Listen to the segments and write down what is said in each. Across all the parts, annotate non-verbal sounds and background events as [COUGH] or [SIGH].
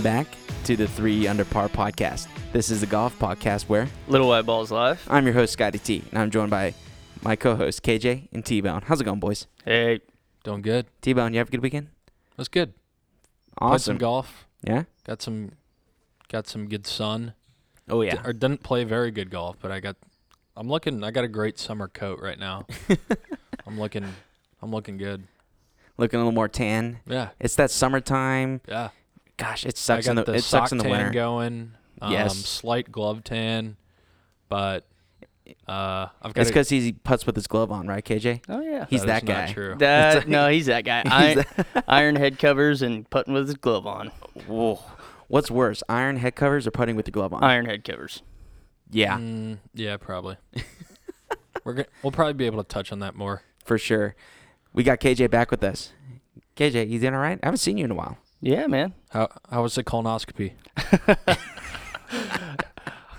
Welcome back to the Three Under Par podcast. This is the golf podcast where Little White Balls Live. I'm your host, Scotty T, and I'm joined by my co host, KJ and T Bone. How's it going, boys? Hey, Doing good. T Bone, you have a good weekend? That's good. Played some Awesome. golf. Yeah? Got some got some good sun. Oh, D- or didn't play very good golf, but I got I'm looking I got a great summer coat right now. [LAUGHS] I'm looking I'm looking good. Looking a little more tan. Yeah. It's that summertime. Yeah. Gosh, it sucks in the, the, it sock sucks in the tan winter. going. Um, Yes. slight glove tan, but uh I've got It's because he putts with his glove on, right, KJ? oh yeah. He's that that, is guy. Not true. That no, he's that guy. [LAUGHS] He's Iron, iron head covers and putting with his glove on. Whoa. What's worse, iron head covers or putting with the glove on? Iron head covers. Yeah, Mm, yeah, probably. [LAUGHS] We're go- we'll probably be able to touch on that more. for sure. We got KJ back with us. KJ, you doing all right? I haven't seen you in a while. Yeah, man. How how was the colonoscopy? [LAUGHS]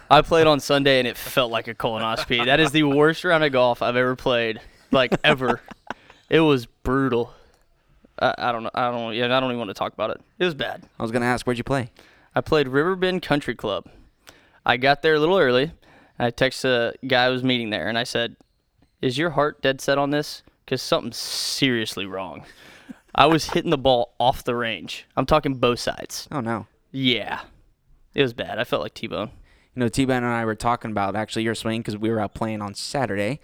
I played on Sunday and it felt like a colonoscopy. that is the worst round of golf I've ever played, like ever. [LAUGHS] it was brutal. I, I don't know. I don't. Yeah, I don't even want to talk about it. It was bad. I was going to ask, where'd you play? I played Riverbend Country Club. I got there a little early. I texted a guy I was meeting there, and I said, "Is your heart dead set on this? Because something's seriously wrong." I was hitting the ball off the range. I'm talking both sides. Oh, no. Yeah, it was bad. I felt like T-Bone. You know, T Bone and I were talking about actually your swing because we were out playing on Saturday,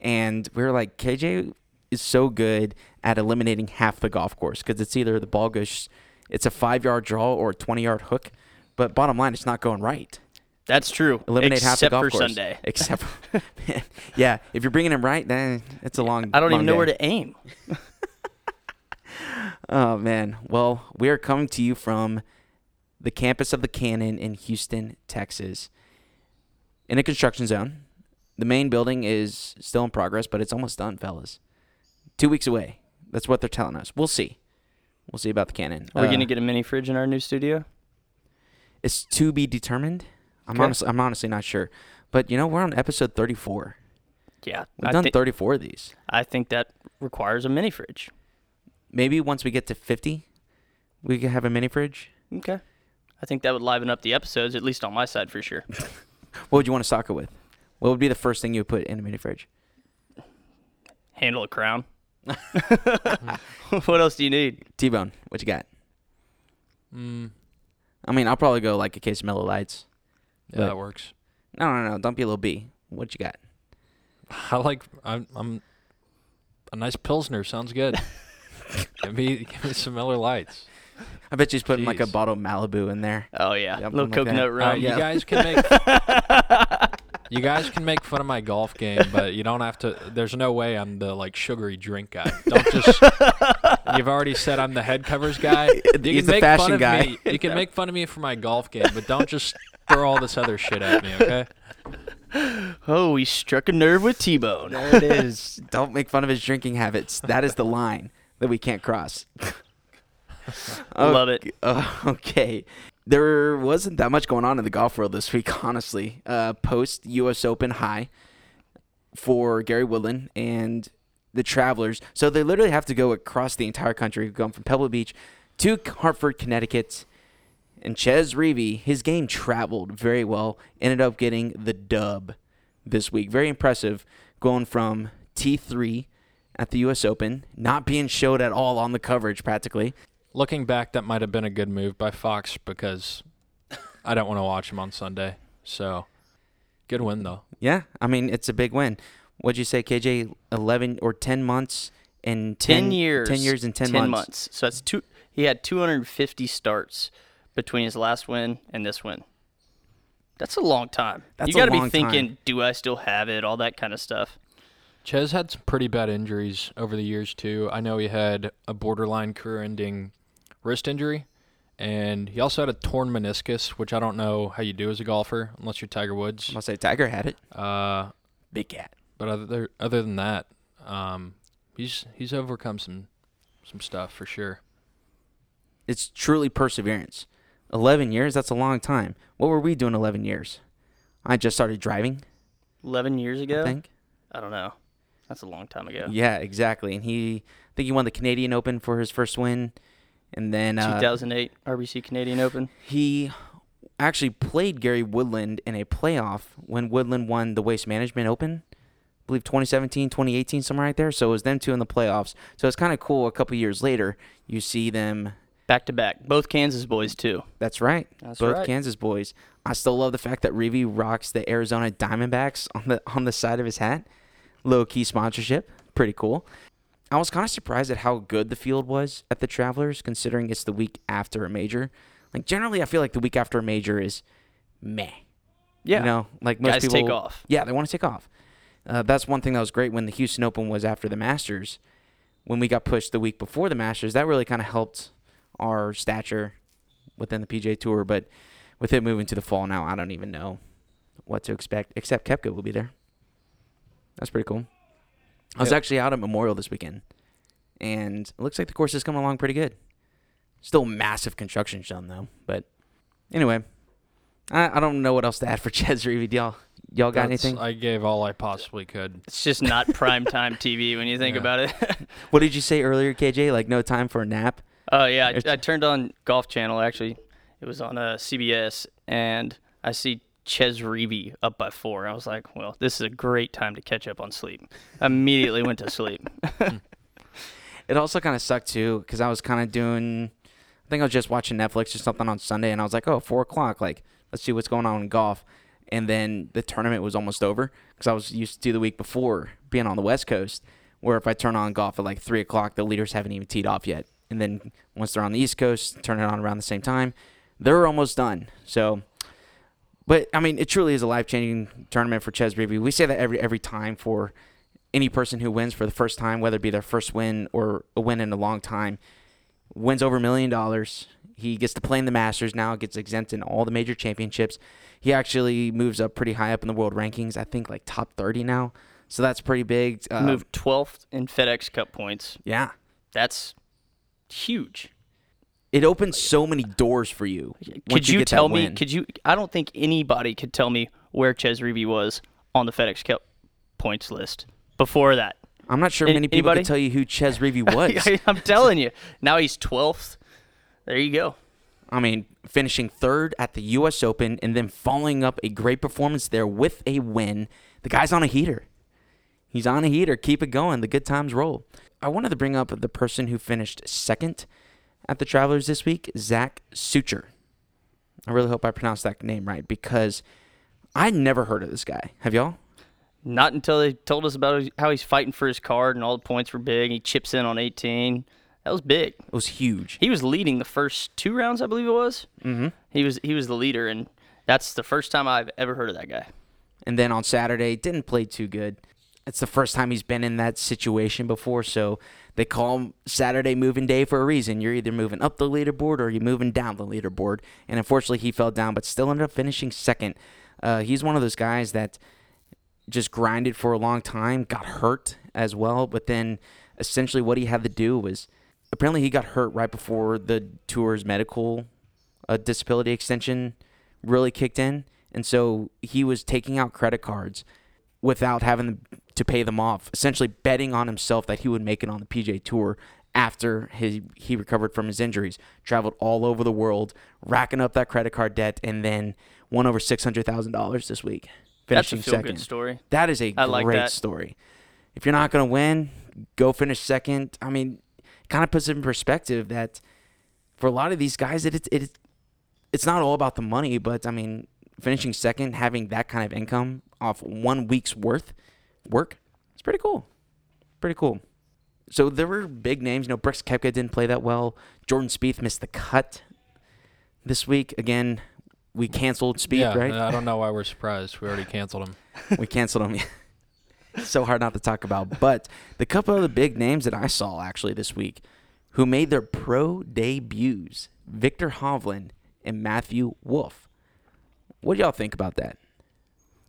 and we were like, KJ is so good at eliminating half the golf course because it's either the ball goes, it's a five yard draw or a 20 yard hook, but bottom line, it's not going right. That's true. Eliminate half the except golf for course. Sunday. [LAUGHS] Except, for, [LAUGHS] yeah, if you're bringing him right, then it's a long. I don't long even know day. where to aim. [LAUGHS] Oh man. Well, we are coming to you from the campus of the Cannon in Houston, Texas. In a construction zone. The main building is still in progress, but it's almost done, fellas. Two weeks away. That's what they're telling us. We'll see. We'll see about the Cannon. Are we Uh, gonna get a mini fridge in our new studio? It's to be determined. I'm Okay. honestly, I'm honestly not sure. But you know, we're on episode 34. Yeah, We've I, done thi- 34 of these. I think that requires a mini fridge. Maybe once we get to 50, we could have a mini fridge. Okay. I think that would liven up the episodes, at least on my side for sure. [LAUGHS] What would you want to stock it with? What would be the first thing you would put in a mini fridge? Handle a crown. [LAUGHS] [LAUGHS] what else do you need? T Bone, what you got? Mm, I mean, I'll probably go like a case of Miller Lites. yeah, that works. No, no, no. Don't be a little B. What you got? I like I'm I'm a nice pilsner sounds good. [LAUGHS] give me give me some Miller Lites. I bet she's putting like a bottle of Malibu in there. Oh yeah, Yep, little something like that. coconut Uh, rum. you guys can make [LAUGHS] you guys can make fun of my golf game, but you don't have to. There's no way I'm the like sugary drink guy. Don't just. you've already said I'm the head covers guy. [LAUGHS] You He's can the make fashion fun of guy. me. You can make fun of me for my golf game, but don't just throw all this other shit at me. Okay. Oh, we struck a nerve with T-Bone. There it is. Don't make fun of his drinking habits. That is the line that we can't cross. [LAUGHS] I love it. Uh, [LAUGHS] okay. There wasn't that much going on in the golf world this week, [LAUGHS] honestly. Uh, Post U.S. Open high for Gary Woodland and the Travelers. So they literally have to go across the entire country, going from Pebble Beach to Hartford, Connecticut. And Chez Reavie, his game traveled very well, ended up getting the dub this week. Very impressive, going from T3 at the U.S. Open, not being showed at all on the coverage practically. Looking back, that might have been a good move by Fox because I don't want to watch him on Sunday. So, good win though. Yeah, I mean it's a big win. What'd you say, KJ? Eleven or ten months and 10, 10, years. Ten years and ten, 10 months. So that's two. He had 250 starts between his last win and this win. That's a long time. That's you got to be thinking, time. do I still have it? All that kind of stuff. Chez had some pretty bad injuries over the years too. I know he had a borderline career-ending wrist injury, and he also had a torn meniscus, which I don't know how you do as a golfer unless you're Tiger Woods. I'll say Tiger had it. Uh, Big cat. but other other than that, um, he's he's overcome some some stuff for sure. It's truly perseverance. Eleven years. That's a long time. What were we doing? Eleven years. I just started driving. 11 years ago? I think. I don't know. That's a long time ago. Yeah, exactly. And he, I think he won the Canadian Open for his first win, And then uh, 2008 RBC Canadian Open. he actually played Gary Woodland in a playoff when Woodland won the Waste Management Open. I believe 2017, 2018, somewhere right there. So it was them two in the playoffs. So it's kind of cool. A couple years later, you see them. Back to back. Both Kansas boys, too. That's right. That's Both right. Kansas boys. I still love the fact that Reavie rocks the Arizona Diamondbacks on the on the side of his hat. Low key sponsorship. Pretty cool. I was kind of surprised at how good the field was at the Travelers, considering it's the week after a major. Like generally, I feel like the week after a major is meh. Yeah. You know, like most Guys people take off. Yeah, they want to take off. Uh, that's one thing that was great when the Houston Open was after the Masters. When we got pushed the week before the Masters, that really kind of helped our stature within the PGA Tour. But with it moving to the fall now, I don't even know what to expect. Except Koepka will be there. That's pretty cool. I was Yep. actually out at Memorial this weekend, and it looks like the course is coming along pretty good. Still massive construction done though. But anyway, I, I don't know what else to add for [LAUGHS] Chez Reavie. Y'all, y'all got That's- anything? I gave all I possibly could. It's just not prime time [LAUGHS] TV when you think Yeah. about it. [LAUGHS] What did you say earlier, KJ? Like no time for a nap? Oh yeah, It's- I, I turned on Golf Channel. Actually, it was on uh, CBS, and I see Chez Reavie up by four. I was like, well, this is a great time to catch up on sleep. Immediately went to sleep. [LAUGHS] It also kind of sucked too because I was kind of doing. I think I was just watching Netflix or something on Sunday, and I was like, "Oh, four o'clock. Like, let's see what's going on in golf." And then the tournament was almost over because I was used to the week before being on the West Coast, where if I turn on golf at like three o'clock, the leaders haven't even teed off yet. And then once they're on the East Coast, turn it on around the same time, they're almost done. So, but I mean, it truly is a life changing tournament for Chez Reavie. We say that every every time for any person who wins for the first time, whether it be their first win or a win in a long time, wins over a million dollars. He gets to play in the Masters now, gets exempt in all the major championships. He actually moves up pretty high up in the world rankings. I think like top 30 now. So that's pretty big. Uh, Moved 12th in FedEx Cup points. Yeah. That's huge. It opens so many doors for you. Could you, that tell me? Could you? I don't think anybody could tell me where Chez Reavie was on the FedEx Cup points list before that. I'm not sure Any- many people anybody? can tell you who Chez [LAUGHS] Reavie was. I'm telling you. Now he's 12th. There you go. I mean, finishing third at the U.S. Open and then following up a great performance there with a win. The guy's on a heater. He's on a heater. Keep it going. The good times roll. I wanted to bring up the person who finished second at the Travelers this week, Zack Sucher. I really hope I pronounced that name right because I never heard of this guy. Have y'all? Not until they told us about how he's fighting for his card and all the points were big. He chips in on 18. That was big. It was huge. He was leading the first two rounds, I believe it was. Mm-hmm. He was he was the leader, and that's the first time I've ever heard of that guy. And then on Saturday, didn't play too good. It's the first time he's been in that situation before, so they call Saturday moving day for a reason. You're either moving up the leaderboard or you're moving down the leaderboard. And unfortunately, he fell down, but still ended up finishing second. Uh, he's one of those guys that just grinded for a long time, got hurt as well, but then essentially what he had to do was apparently he got hurt right before the tour's medical uh, disability extension really kicked in. And so he was taking out credit cards without having to pay them off, essentially betting on himself that he would make it on the PGA Tour after he, he recovered from his injuries. Traveled all over the world, racking up that credit card debt, and then won over $600,000 this week, finishing That's a second. good story. That is a I like great that. story. If you're not going to win, go finish second. I mean, kind of puts it in perspective that for a lot of these guys, it, it, it it's not all about the money, but I mean, finishing second, having that kind of income off one week's worth work, it's pretty cool. Pretty cool. So there were big names. You know, Brooks Koepka didn't play that well. Jordan Spieth missed the cut this week. Again, we canceled Spieth, yeah, right? I don't know why we're surprised. We already canceled him. [LAUGHS] we canceled him. [LAUGHS] so hard not to talk about. But the couple of the big names that I saw actually this week who made their pro debuts, Viktor Hovland and Matthew Wolff. What do y'all think about that?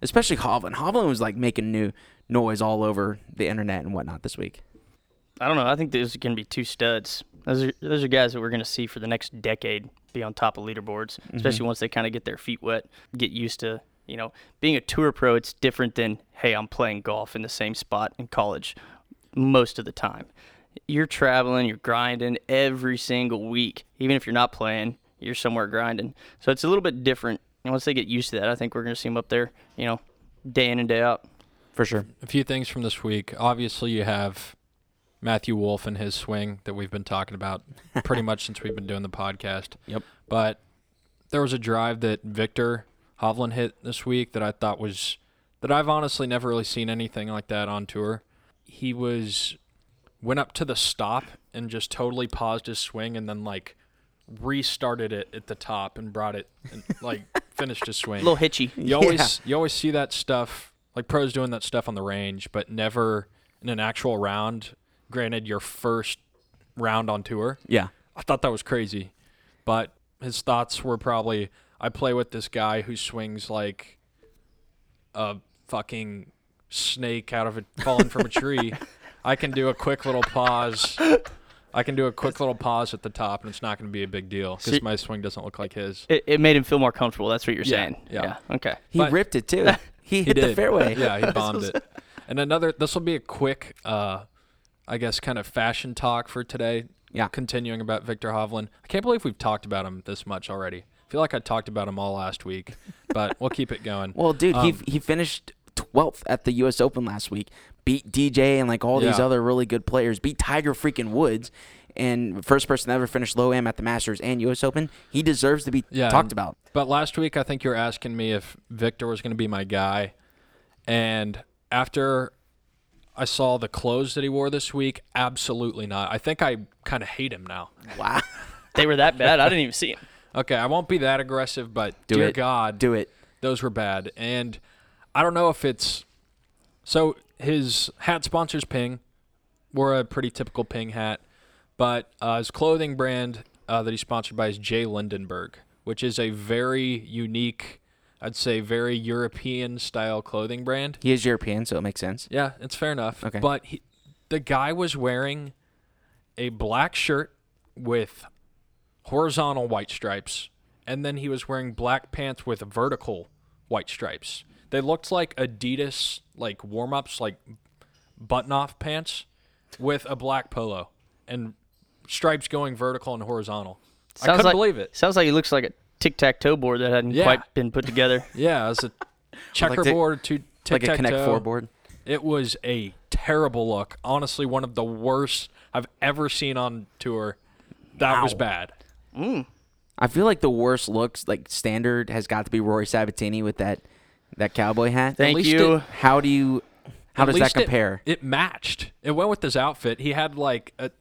Especially Hovland. Hovland was like making new noise all over the internet and whatnot this week. I don't know. I think those are going to be two studs. Those are those are guys that we're going to see for the next decade be on top of leaderboards, mm-hmm. especially once they kind of get their feet wet, get used to you know being a tour pro. It's different than hey, I'm playing golf in the same spot in college most of the time. you're traveling, you're grinding every single week. Even if you're not playing, you're somewhere grinding. So it's a little bit different. And once they get used to that, I think we're going to see them up there, you know, day in and day out. For sure. A few things from this week. Obviously, you have Matthew Wolff and his swing that we've been talking about [LAUGHS] pretty much since we've been doing the podcast. Yep. But there was a drive that Viktor Hovland hit this week that I thought was that I've honestly never really seen anything like that on tour. He was went up to the stop and just totally paused his swing and then like restarted it at the top and brought it and like [LAUGHS] finished his swing. A little hitchy. You always you always see that stuff like pros doing that stuff on the range, but never in an actual round. Granted, your first round on tour. Yeah. I thought that was crazy, but his thoughts were probably I play with this guy who swings like a fucking snake out of it falling from a tree. [LAUGHS] I can do a quick little pause. I can do a quick little pause at the top, and it's not going to be a big deal because my swing doesn't look like his. It, it made him feel more comfortable. That's what you're Yeah, saying. yeah. Okay. He But- ripped it too. [LAUGHS] He hit He the fairway. Yeah, he [LAUGHS] bombed it. And another, this will be a quick, uh, I guess, kind of fashion talk for today. Yeah. Continuing about Viktor Hovland. I can't believe we've talked about him this much already. I feel like I talked about him all last week, but we'll keep it going. [LAUGHS] Well, dude, Um, he he finished 12th at the U.S. Open last week. Beat DJ and like all these other really good players. Beat Tiger freaking Woods, and first person to ever finish low am at the Masters and U.S. Open. He deserves to be Yeah, talked about. But last week, I think you were asking me if Viktor was going to be my guy. And after I saw the clothes that he wore this week, absolutely not. I think I kind of hate him now. Wow, [LAUGHS] They were that bad. I didn't even see him. Okay, I won't be that aggressive, but Do dear it. God, do it. those were bad. And I don't know if it's so his hat sponsors Ping, wore a pretty typical Ping hat, but uh, his clothing brand uh, that he's sponsored by is J. Lindeberg, which is a very unique, I'd say, very European style clothing brand. He is European, so it makes sense. Yeah, it's fair enough. Okay. But he, the guy was wearing a black shirt with horizontal white stripes, and then he was wearing black pants with vertical white stripes. They looked like Adidas like warm ups, like button off pants with a black polo and stripes going vertical and horizontal. I couldn't like- believe it. Sounds like he looks like a tic tac toe board that hadn't Yeah. quite been put together. [LAUGHS] Yeah, as [LAUGHS] a checkerboard to like a Connect tic-tac-toe. Four board. It was a terrible look. Honestly, one of the worst I've ever seen on tour. That was Wow. bad. Mm. I feel like the worst looks, like standard, has got to be Rory Sabatini with that that cowboy hat. Thank you. it- How do you? How does that least it- compare? It, matched. It went with his outfit. He had like a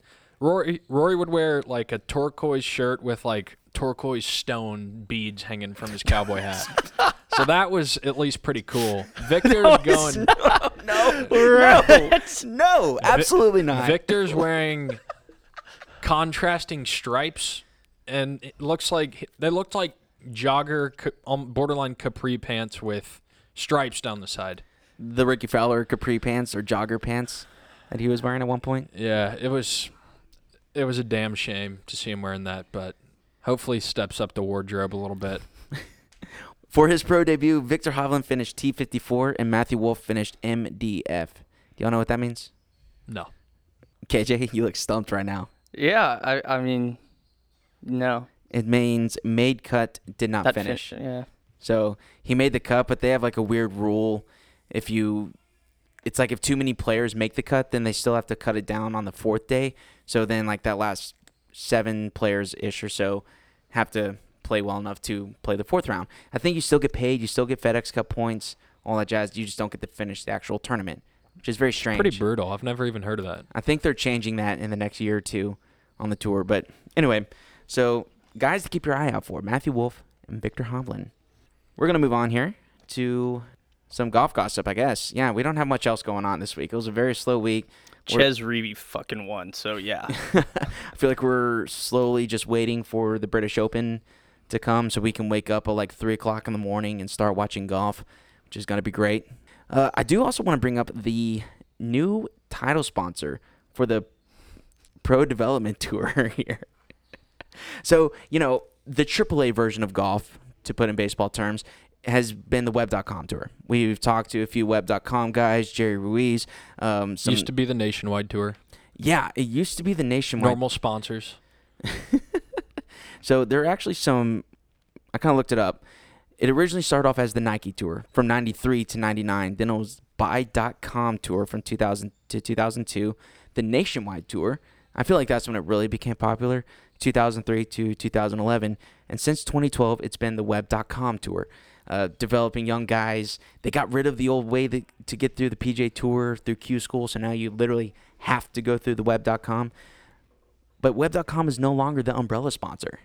Rory. Rory would wear like a turquoise shirt with like turquoise stone beads hanging from his cowboy hat. [LAUGHS] so that was at least pretty cool. [LAUGHS] Viktor's going. no, no, no, absolutely not. Viktor's [LAUGHS] wearing contrasting stripes, and it looks like they looked like jogger, um, borderline capri pants with stripes down the side. the Rickie Fowler capri pants or jogger pants that he was wearing at one point. Yeah, it was, it was a damn shame to see him wearing that, but hopefully steps up the wardrobe a little bit. [LAUGHS] For his pro debut, Viktor Hovland finished T54 and Matthew Wolff finished MDF. Do y'all know what that means? No, KJ, [LAUGHS] you look stumped right now. Yeah, I, I mean, no, It means made cut, did not that finish. finish. Yeah, So he made the cut, but they have like a weird rule. If you, it's like if too many players make the cut, then they still have to cut it down on the fourth day. So then like that last seven players ish or so have to play well enough to play the fourth round. I think you still get paid. You still get FedEx Cup points, all that jazz. You just don't get to finish the actual tournament, which is very strange. pretty brutal. I've never even heard of that. I think they're changing that in the next year or two on the tour. But anyway, so guys to keep your eye out for Matthew Wolff and Viktor Hovland. We're going to move on here to some golf gossip, I guess. Yeah, we don't have much else going on this week. It was a very slow week. Chez Reavie fucking won. So yeah, [LAUGHS] I feel like we're slowly just waiting for the British Open to come so we can wake up at like 3 o'clock in the morning and start watching golf, which is going to be great. Uh, I do also want to bring up the new title sponsor for the Pro Development [LAUGHS] Tour here. So, you know, the AAA version of golf, to put in baseball terms, has been the Web.com tour. We've talked to a few Web.com guys, Jerry Ruiz. Um, some, Used to be the nationwide tour. Yeah, it used to be the nationwide. Normal sponsors. [LAUGHS] So there are actually some. I kind of looked it up. It originally started off as the Nike tour from '93 to '99. Then it was Buy.com tour from 2000 to 2002. The nationwide tour. I feel like that's when it really became popular. 2003 to 2011, and since 2012, it's been the Web.com tour. Uh, developing young guys. They got rid of the old way that, to get through the PGA Tour through Q School, so now you literally have to go through the Web.com. But Web.com is no longer the umbrella sponsor.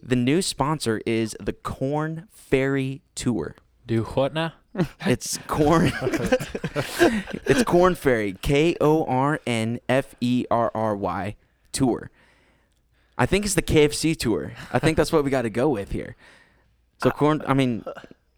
The new sponsor is the Korn Ferry Tour. Do what now? [LAUGHS] It's Korn. [LAUGHS] it's Korn Ferry. K O R N F E R R Y Tour. I think it's the KFC tour. I think that's what we got to go with here. So uh, corn. I mean,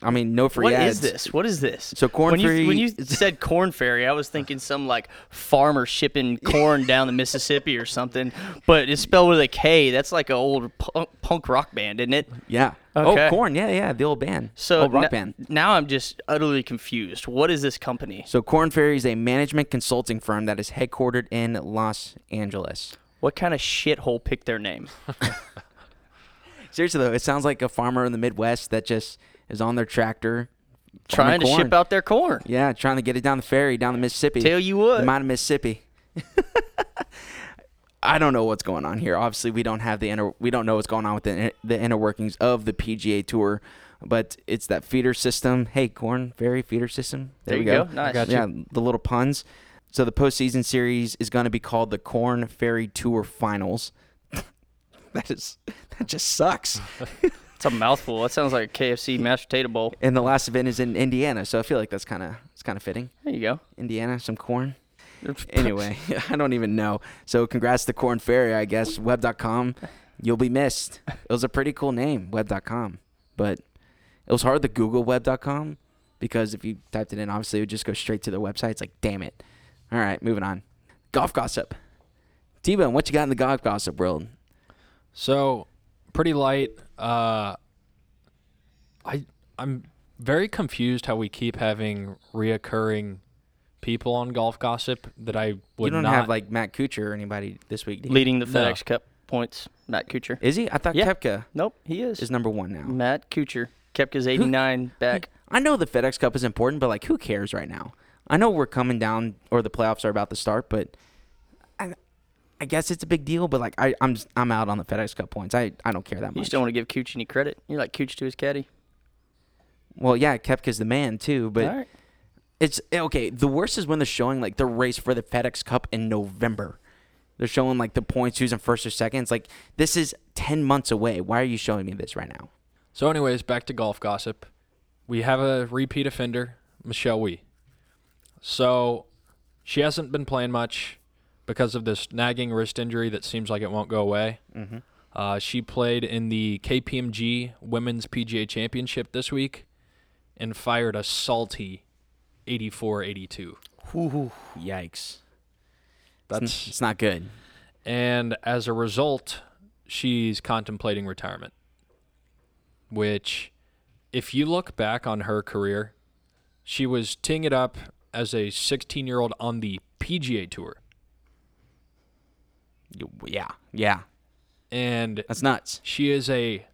I mean, no free What ads. is this? What is this? So corn when you, ferry when you [LAUGHS] said corn ferry, I was thinking some like farmer shipping [LAUGHS] corn down the Mississippi or something. But it's spelled with a K. That's like an old punk, uh, punk rock band, isn't it? Yeah. Oh, okay. Oh, corn. Yeah, yeah. The old band. So old rock n- band. now I'm just utterly confused. What is this company? So Korn Ferry is a management consulting firm that is headquartered in Los Angeles. What kind of shithole picked their name? [LAUGHS] Seriously though, it sounds like a farmer in the Midwest that just is on their tractor Trying to corn. ship out their corn. Yeah, trying to get it down the ferry down the Mississippi. Tell you the what. Mount of Mississippi. [LAUGHS] I don't know what's going on here. Obviously, we don't have the inner, we don't know what's going on with the the inner workings of the PGA Tour, but it's that feeder system. Hey, Korn Ferry feeder system. There, There we you go. go. Nice. got Yeah, the little puns. So the postseason series is going to be called the Korn Ferry Tour Finals. [LAUGHS] that is that just sucks. [LAUGHS] It's a mouthful. That sounds like a KFC mashed potato bowl. And the last event is in Indiana, so I feel like that's kind of it's kind of fitting. There you go. Indiana, some corn. Anyway, [LAUGHS] I don't even know. So congrats to Korn Ferry, I guess. Web.com, you'll be missed. It was a pretty cool name, Web.com, but it was hard to Google Web.com because if you typed it in, obviously it would just go straight to their website. It's like, damn it. All right, moving on. Golf gossip. T-Bone, what you got in the golf gossip world? So, pretty light. Uh, I I'm very confused how we keep having reoccurring people on golf gossip that I would you don't not have like Matt Kuchar or anybody this week, do you? Leading the No. FedEx Cup points, Matt Kuchar. Is he? I thought Yeah. Koepka Nope, he is. is number one now. Matt Kuchar. Koepka's 89 back. I know the FedEx Cup is important, but like, who cares right now? I know we're coming down, or the playoffs are about to start, but I, I guess it's a big deal. But like, I, I'm I'm out on the FedEx Cup points. I, I don't care that You much. just don't want to give Cooch any credit. You're like Cooch to his caddy. well, yeah, Koepka's the man too, but All right. it's eh, okay. The worst is when they're showing like the race for the FedEx Cup in November. They're showing like the points who's in first or second. It's like this is ten months away. Why are you showing me this right now? So, anyways, back to golf gossip. We have a repeat offender, Michelle Wie. So, she hasn't been playing much because of this nagging wrist injury that seems like it won't go away. Mm-hmm. Uh, she played in the KPMG Women's PGA Championship this week and fired a salty 84-82. Yikes! It's, That's it's not good. and as a result, she's contemplating retirement. Which, if you look back on her career, she was teeing it up as a 16 year old on the PGA Tour. Yeah, yeah, And that's nuts. she is a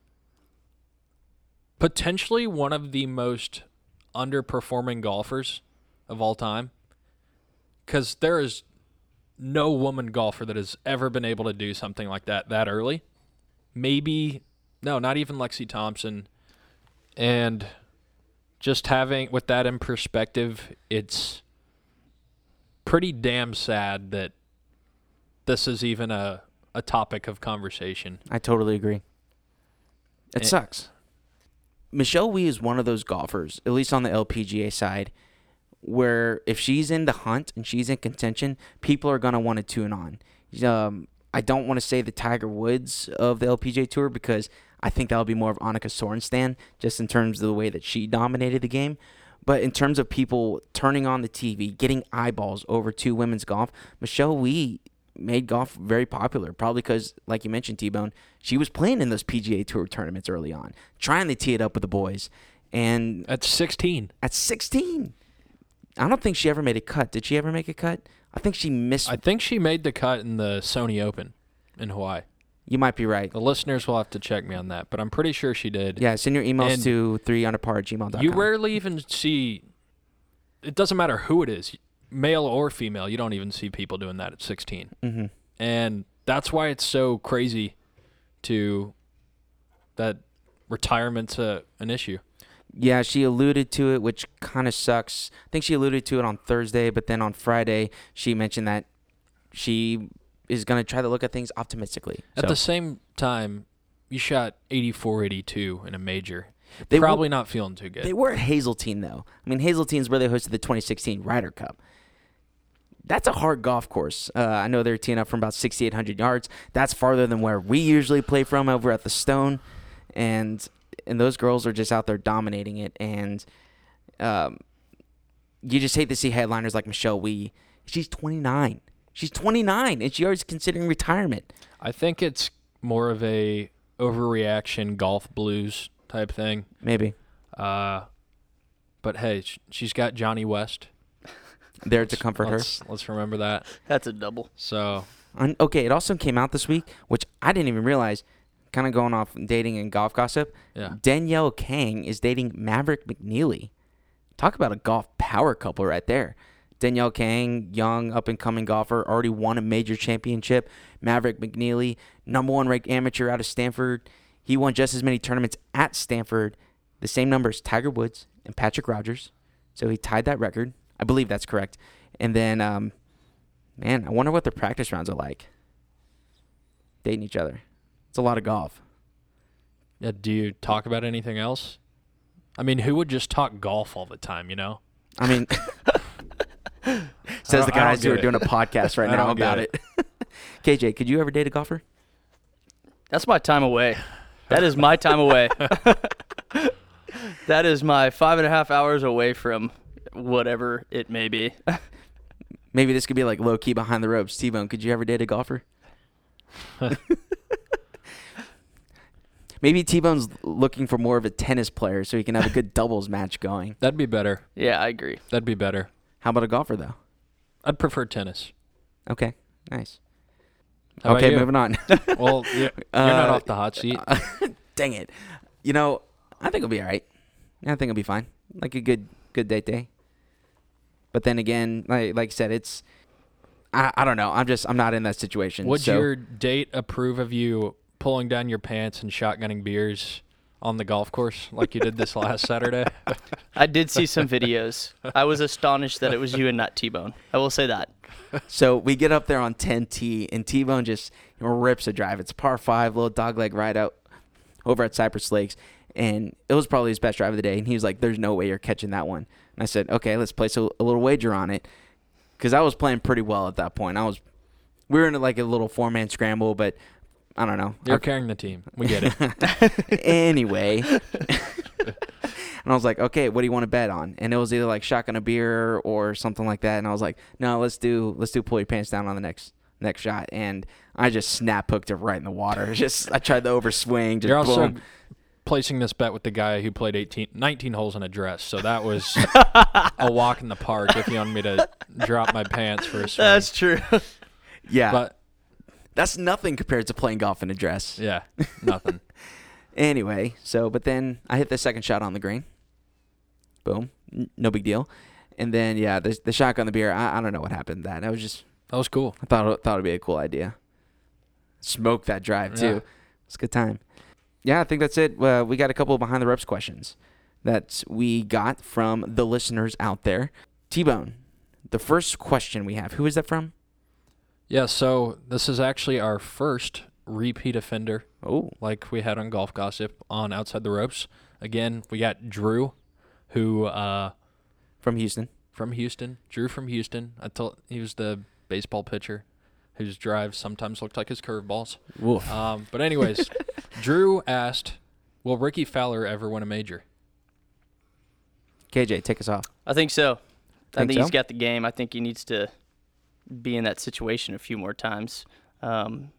potentially one of the most underperforming golfers of all time. Because there is no woman golfer that has ever been able to do something like that that early. Maybe, no, not even Lexi Thompson. And just having, with that in perspective, it's pretty damn sad that this is even a, a topic of conversation. I totally agree. It Eh. sucks. Michelle Wie is one of those golfers, at least on the LPGA side, where if she's in the hunt and she's in contention, people are gonna want to tune on. Um, I don't want to say the Tiger Woods of the LPGA Tour because I think that'll be more of Annika Sorenstam, just in terms of the way that she dominated the game. But in terms of people turning on the TV, getting eyeballs over to women's golf, Michelle Wie made golf very popular. Probably because, like you mentioned, T Bone, she was playing in those PGA Tour tournaments early on, trying to tee it up with the boys. And At 16. at 16, I don't think she ever made a cut. Did she ever make a cut? I think she missed. I think she made the cut in the Sony Open in Hawaii. You might be right. The listeners will have to check me on that, but I'm pretty sure she did. Yeah, send your emails And to three under par at gmail.com. You rarely even see. It doesn't matter who it is, male or female. You don't even see people doing that at 16, hmm and that's why it's so crazy to that retirement's a, an issue. Yeah, she alluded to it, which kind of sucks. I think she alluded to it on Thursday, but then on Friday she mentioned that she is going to try to look at things optimistically. At So, the same time, you shot 84, 82 in a major. They were- Probably not feeling too good. they were at Hazeltine though. I mean, Hazeltine's where they hosted the 2016 Ryder Cup. That's a hard golf course. Uh, I know they're teeing up from about 6,800 yards. That's farther than where we usually play from over at the Stone, and and those girls are just out there dominating it. And um, you just hate to see headliners like Michelle Wie. She's 29. She's 29, and she already considering retirement. I think it's more of a overreaction golf blues type thing. Maybe Uh, but hey, she's got Jonnie West. there to comfort her. let's, Let's remember that. [LAUGHS] That's a double. So Un- okay, it also came out this week, which I didn't even realize. Kind of going off dating and golf gossip. yeah, Danielle Kang is dating Maverick McNealy. Talk about a golf power couple right there. Danielle Kang, young up and coming golfer, already won a major championship. Maverick McNealy, number one ranked amateur out of Stanford. He won just as many tournaments at Stanford, the same number as Tiger Woods and Patrick Rodgers. So he tied that record. I believe that's correct. And then, um, man, I wonder what their practice rounds are like. Dating each other. It's a lot of golf. yeah. Do you talk about anything else? I mean, who would just talk golf all the time? You know. I mean, [LAUGHS] [LAUGHS] says the don't- I don't guys who are it. doing a podcast right now don't get about it. [LAUGHS] KJ, could you ever date a golfer? That's my time away. That is my time away. [LAUGHS] that is my five and a half hours away from whatever it may be. Maybe this could be like low key behind the ropes. T Bone, could you ever date a golfer? Maybe T Bone's looking for more of a tennis player so he can have a good doubles match going. That'd be better. yeah, I agree. That'd be better. How about a golfer though? I'd prefer tennis. Okay, nice. How okay, moving on. [LAUGHS] Well, you're, you're not [LAUGHS] Uh, off the hot seat. [LAUGHS] Dang it. You know, I think it'll be all right. I think it'll be fine. Like a good good date day. But then again, like like I said, it's I, I don't know. I'm just I'm not in that situation. Would so your date approve of you pulling down your pants and shotgunning beers on the golf course like you did this last Saturday? [LAUGHS] I did see some videos. I was astonished that it was you and not T Bone. I will say that. so we get up there on 10T and T Bone just rips a drive. It's a par five, little dogleg ride out over at Cypress Lakes. And it was probably his best drive of the day. And he was like, There's no way you're catching that one. And I said, Okay, let's place a, a little wager on it. Because I was playing pretty well at that point. I was, we were in like a little four man scramble, but I don't know. You're Our- carrying the team. We get it. [LAUGHS] anyway. [LAUGHS] and I was like, okay, what do you want to bet on? And it was either like shotgun a beer or something like that. And I was like, no, let's do let's do pull your pants down on the next next shot. And I just snap hooked it right in the water. [LAUGHS] Just I tried the overswing. Just You're also boom. placing this bet with the guy who played 18, 19 holes in a dress. So that was a walk in the park if you want me to drop my pants for a swing. That's true. yeah, but that's nothing compared to playing golf in a dress. yeah, nothing. [LAUGHS] Anyway, so but then I hit the second shot on the green. Boom, N- no big deal. And then yeah, the the shotgun the beer. I, I don't know what happened. to That I was just That was cool. I thought it, thought it'd be a cool idea. Smoke that drive too. Yeah. It's a good time. Yeah, I think that's it. Uh, we got a couple of behind the ropes questions that we got from the listeners out there. T Bone, the first question we have. Who is that from? Yeah, so this is actually our first repeat offender Oh, like we had on Golf Gossip on Outside the Ropes. Again, we got Drew, who uh, from Houston. from Houston. Drew from Houston. I told he was the baseball pitcher whose drives sometimes looked like his curveballs. Um, but anyways, [LAUGHS] Drew asked, "Will Rickie Fowler ever win a major?" KJ, take us off. I think so. I Think think he's so? got the game. I think he needs to be in that situation a few more times. Um,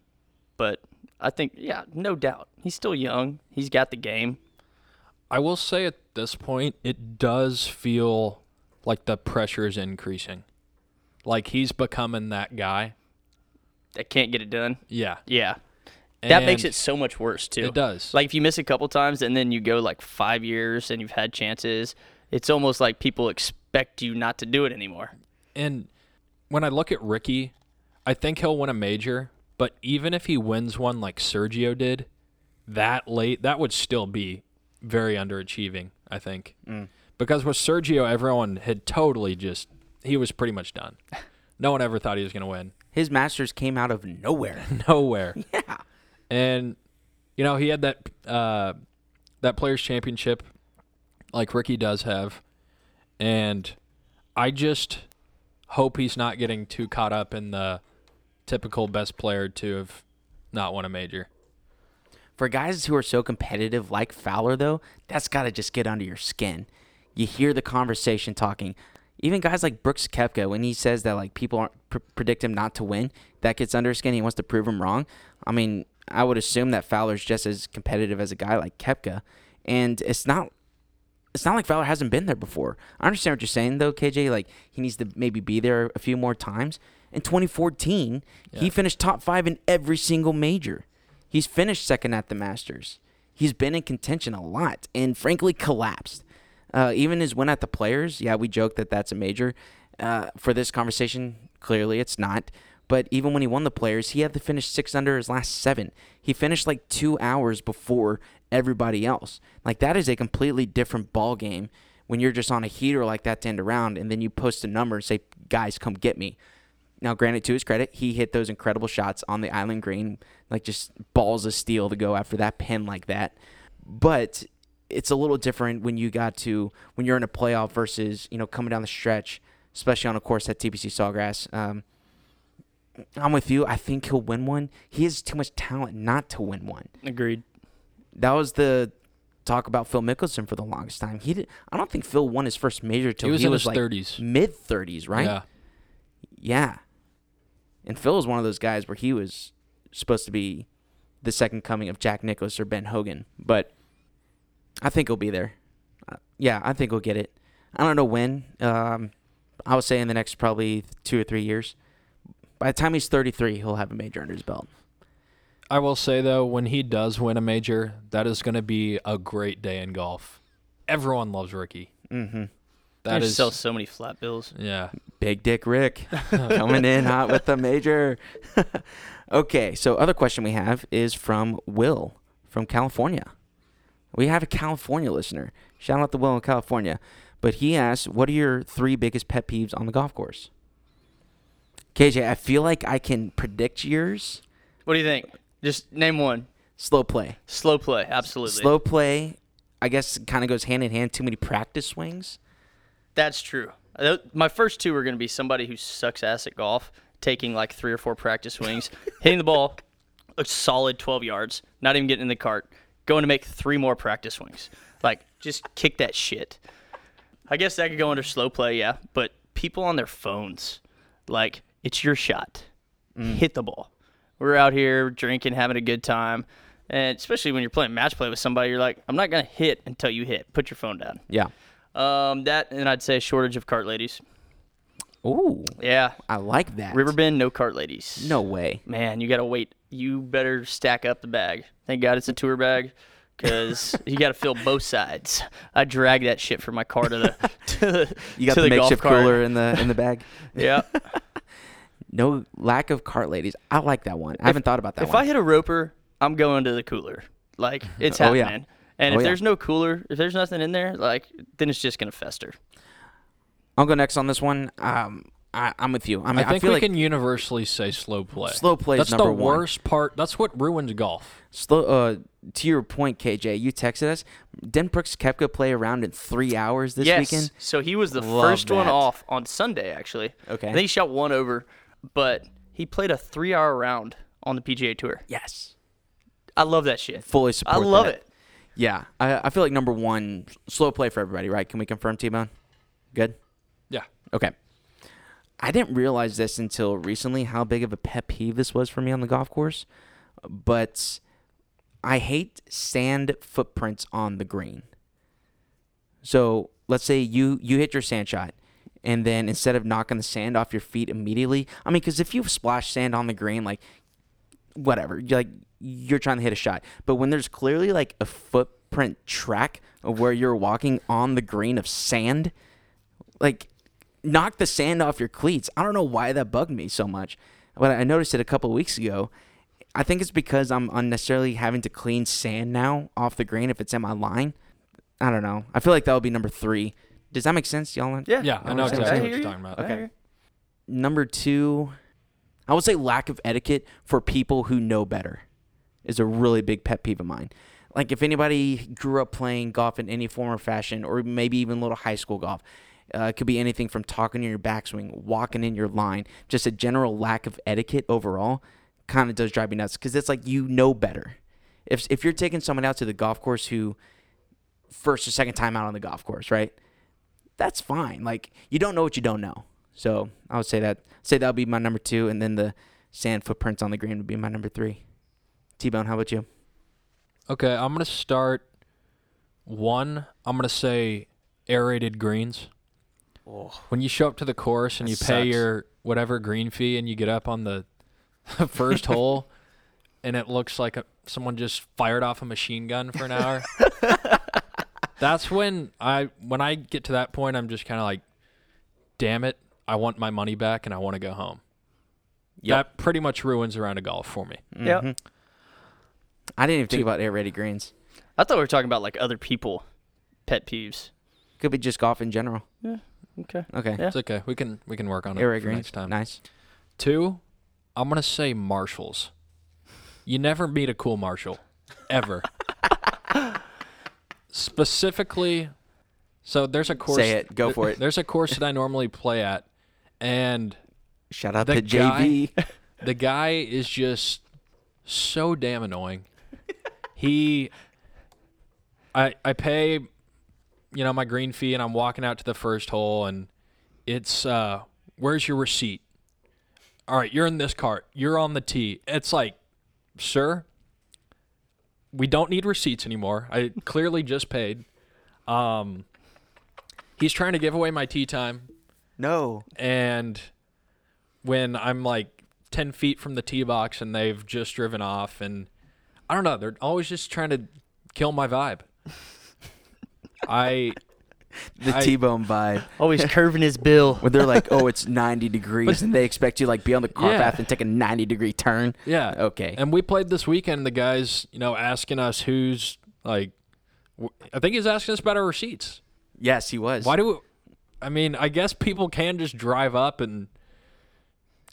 but I think, yeah, no doubt. He's still young. He's got the game. I will say at this point, it does feel like the pressure is increasing. Like he's becoming that guy. That can't get it done. Yeah. Yeah. That makes it so much worse too. It does. Like if you miss a couple times and then you go like five years and you've had chances, it's almost like people expect you not to do it anymore. And when I look at Rickie, I think he'll win a major, but even if he wins one like Sergio did, that late, that would still be very underachieving, I think. Because with Sergio, everyone had totally just, he was pretty much done. No one ever thought he was going to win. His Masters came out of nowhere. [LAUGHS] Nowhere. [LAUGHS] yeah. And you know, he had that uh, that players championship like Rickie does have. And I just hope he's not getting too caught up in the typical best player to have not won a major. For guys who are so competitive like Fowler, though, that's got to just get under your skin. You hear the conversation talking. Even guys like Brooks Koepka, when he says that like people aren't pr- predict him not to win, that gets under his skin. He wants to prove him wrong. I mean, I would assume that Fowler's just as competitive as a guy like Koepka, and it's not. It's not like Fowler hasn't been there before. I understand what you're saying though, KJ. Like he needs to maybe be there a few more times. In 2014, he finished top five in every single major. He's finished second at the Masters. He's been in contention a lot and frankly collapsed. Uh, even his win at the Players, yeah, we joke that that's a major. Uh, for this conversation, clearly it's not. But even when he won the Players, he had to finish six under his last seven. He finished like two hours before everybody else. Like that is a completely different ball game when you're just on a heater like that to end around, and then you post a number and say, "Guys, come get me." Now, granted, to his credit, he hit those incredible shots on the island green, like just balls of steel to go after that pin like that. But it's a little different when you got to when you're in a playoff versus you know coming down the stretch, especially on a course at TPC Sawgrass. Um, I'm with you. I think he'll win one. He has too much talent not to win one. Agreed. That was the talk about Phil Mickelson for the longest time. He did. I don't think Phil won his first major till He was in his like 30s. mid 30s, right? Yeah. Yeah. And Phil was one of those guys where he was supposed to be the second coming of Jack Nicklaus or Ben Hogan, but I think he'll be there. Uh, yeah, I think he'll get it. I don't know when. Um, I would say in the next probably two or three years. By the time he's 33, he'll have a major under his belt. I will say though, when he does win a major, that is going to be a great day in golf. Everyone loves Rickie. Mm-hmm. That That is sell so many flat bills. yeah. Big Dick Rick [LAUGHS] coming in hot with the major. [LAUGHS] okay, so other question we have is from Will from California. We have a California listener. Shout out to Will in California. But he asks, what are your three biggest pet peeves on the golf course? KJ, I feel like I can predict yours. What do you think? Just name one. Slow play. Slow play, absolutely. Slow play, I guess, kind of goes hand in hand. Too many practice swings. That's true. Uh, My first two are going to be somebody who sucks ass at golf, taking like three or four practice swings, [LAUGHS] hitting the ball a solid 12 yards, not even getting in the cart, going to make three more practice swings. Like, just kick that shit. I guess that could go under slow play, yeah. But people on their phones, like, it's your shot. Hit the ball. We're out here drinking, having a good time. And especially when you're playing match play with somebody, you're like, I'm not going to hit until you hit. Put your phone down. Yeah. Um, that and I'd say shortage of cart ladies. Ooh, Yeah, I like that. Riverbend, no cart ladies. No way. man, you gotta wait. You better stack up the bag. Thank God it's a tour bag, because [LAUGHS] you gotta fill both sides. I drag that shit from my car to the to [LAUGHS] the, [LAUGHS] You got to the, golf makeshift cooler in the in the bag. Yeah. No lack of cart ladies. I like that one. I haven't thought about that if one. I hit a roper, I'm going to the cooler. Like [LAUGHS] it's Oh, happening. yeah. And Oh, if yeah. there's no cooler, if there's nothing in there, like then it's just gonna fester. I'll go next on this one. Um, I, I'm with you. I, mean, I think feel we like can universally say slow play. slow play That's is number the one. worst part. That's what ruins golf. Slow. Uh, to your point, KJ, you texted us. Didn't Brooks Koepka play around in three hours this yes. weekend? So he was the Love first one off on Sunday, actually. Okay. I think he shot one over, but he played a three-hour round on the PGA Tour. Yes. I love that shit. Fully support. I love that. it. Yeah, I, I feel like number one, slow play for everybody. Right? Can we confirm, T-Bone? Good. Yeah. Okay. I didn't realize this until recently how big of a pet peeve this was for me on the golf course, but I hate sand footprints on the green. So let's say you you hit your sand shot, and then instead of knocking the sand off your feet immediately, I mean, because if you splash sand on the green, like whatever, you're like you're trying to hit a shot, but when there's clearly like a footprint track of where you're walking on the green of sand, like knock the sand off your cleats. I don't know why that bugged me so much, but I noticed it a couple weeks ago. I think it's because I'm unnecessarily having to clean sand now off the green if it's in my line. I don't know. I feel like that would be number three. Does that make sense, y'all? Yeah. Yeah, I I know exactly I what you're you. talking about. Okay. Number two, I would say lack of etiquette for people who know better is a really big pet peeve of mine. Like if anybody grew up playing golf in any form or fashion, or maybe even a little high school golf, uh, it could be anything from talking in your backswing, walking in your line, just a general lack of etiquette overall, kind of does drive me nuts because it's like you know better. If if you're taking someone out to the golf course who first or second time out on the golf course, right? That's fine. Like you don't know what you don't know. So I would say that say that would be my number two, and then the sand footprints on the green would be my number three. T Bone, how about you? Okay, I'm gonna start one. I'm gonna say aerated greens. Oh. When you show up to the course and That you pay sucks. your whatever green fee and you get up on the [LAUGHS] first [LAUGHS] hole and it looks like a, someone just fired off a machine gun for an hour. [LAUGHS] That's when I when I get to that point I'm just kind of like damn it, I want my money back and I want to go home. That pretty much ruins around a round of golf for me. Yep. Mhm. I didn't even think Two- about aerated greens. I thought we were talking about like other people pet peeves. Could be just golf in general. Yeah. Okay. Okay. Yeah. It's okay. We can we can work on it Air ready for greens. next time. Nice. Two, I'm gonna say marshals. You never meet a cool marshal, ever. [LAUGHS] Specifically, so there's a course. Say it. Go for it. There's a course that I [LAUGHS] normally play at, and Shout out to JV. [LAUGHS] the guy is just so damn annoying. He, I I pay, you know, my green fee, and I'm walking out to the first hole, and it's uh, where's your receipt? All right, you're in this cart. You're on the tee. It's like, sir, we don't need receipts anymore. I clearly just paid. Um, he's trying to give away my tee time no. and when I'm like 10 feet from the tee box and they've just driven off, and I don't know, they're always just trying to kill my vibe. [LAUGHS] I The I- T Bone vibe. Always [LAUGHS] curving his bill. Where they're like, oh, it's 90 [LAUGHS] degrees, and they expect you to like be on the car Yeah. path and take a 90 degree turn. yeah Okay. And we played this weekend. The guys, you know, asking us who's like, I think he's asking us about our receipts. yes, he was. Why do? We, I mean, I guess people can just drive up and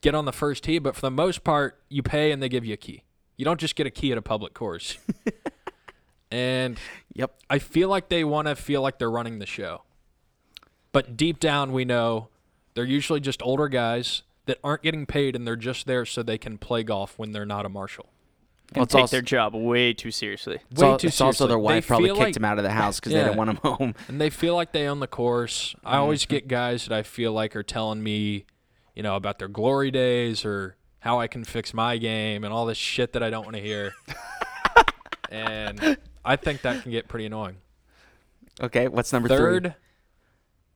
get on the first tee, but for the most part, you pay and they give you a key. You don't just get a key at a public course. [LAUGHS] and Yep. I feel like they want to feel like they're running the show. But deep down, we know they're usually just older guys that aren't getting paid and they're just there so they can play golf when they're not a marshal. And it's take also- their job way too seriously. Way al- too it's also their seriously. They wife probably kicked like- him out of the house because they [LAUGHS] Yeah. didn't want him home. and they feel like they own the course. I mm-hmm. always get guys that I feel like are telling me, you know, about their glory days or how I can fix my game and all this shit that I don't want to hear. [LAUGHS] and I think that can get pretty annoying. Okay, what's number three? Third,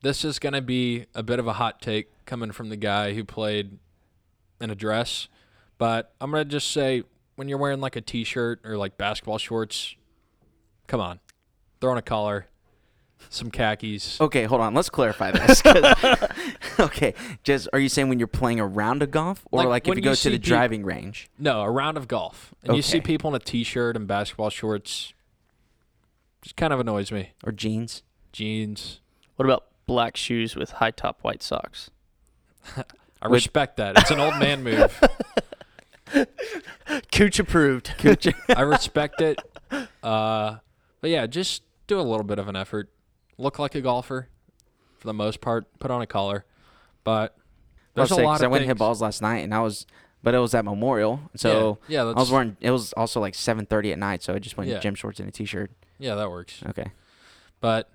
this is going to be a bit of a hot take coming from the guy who played in a dress, but I'm going to just say when you're wearing like a t-shirt or like basketball shorts, come on. Throw on a collar, some khakis. Okay, hold on. Let's clarify this. [LAUGHS] [LAUGHS] okay, just are you saying when you're playing a round of golf, or Like, like, if you you go see to the peop- driving range? No, a round of golf. And you see people in a t-shirt and basketball shorts. Just kind of annoys me. or jeans. Jeans. What about black shoes with high top white socks? [LAUGHS] I With- respect that. It's an old man [LAUGHS] move. Cooch approved. [LAUGHS] I respect it. Uh, but yeah, just do a little bit of an effort. Look like a golfer for the most part. Put on a collar. But there's I'll a say, lot 'cause of I went and hit things- balls last night, and I was, but it was at Memorial, so yeah, yeah, I was wearing. It was also like 7:30 at night, so I just went in Yeah. gym shorts and a t-shirt. Yeah, that works. Okay. But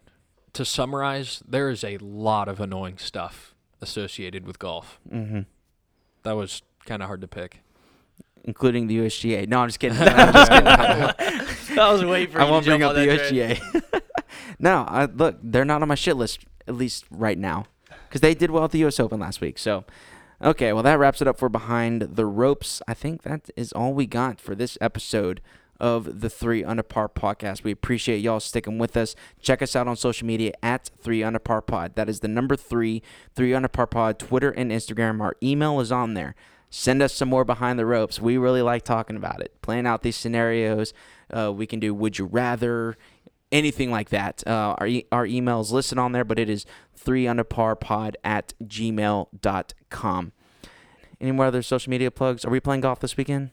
to summarize, there is a lot of annoying stuff associated with golf. Mm-hmm. That was kind of hard to pick. Including the USGA. No, I'm just kidding. [LAUGHS] I'm just kidding. [LAUGHS] I was waiting for I you won't to jump bring up on the that train. USGA. [LAUGHS] no, I, look, they're not on my shit list at least right now. because they did well at the U.S. Open last week. So, okay, well that wraps it up for behind the ropes. I think that is all we got for this episode of the Three Under Par podcast. We appreciate y'all sticking with us. Check us out on social media at Three Under Par Pod. That is the number three, Three Under Par Pod, Twitter and Instagram. Our email is on there. Send us some more behind the ropes. We really like talking about it, playing out these scenarios. Uh, we can do Would You Rather, anything like that. Uh, our, e- our email is listed on there, but it is Three Under Par Pod at gmail.com. Any more other social media plugs? Are we playing golf this weekend?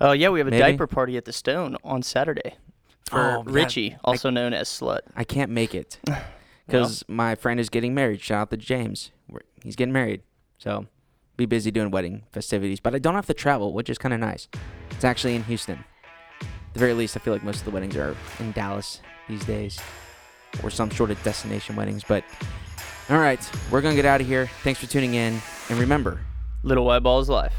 Oh yeah, we have a Maybe. diaper party at the Stone on Saturday for Oh, yeah. Richie, also known as Slut. I can't make it [SIGHS] because my friend is getting married. Shout out to James. We're- He's getting married. So be busy doing wedding festivities. But I don't have to travel, which is kind of nice. It's actually in Houston. At the very least, I feel like most of the weddings are in Dallas these days or some sort of destination weddings. But all right, we're going to get out of here. Thanks for tuning in. And remember, Little White Ball is life.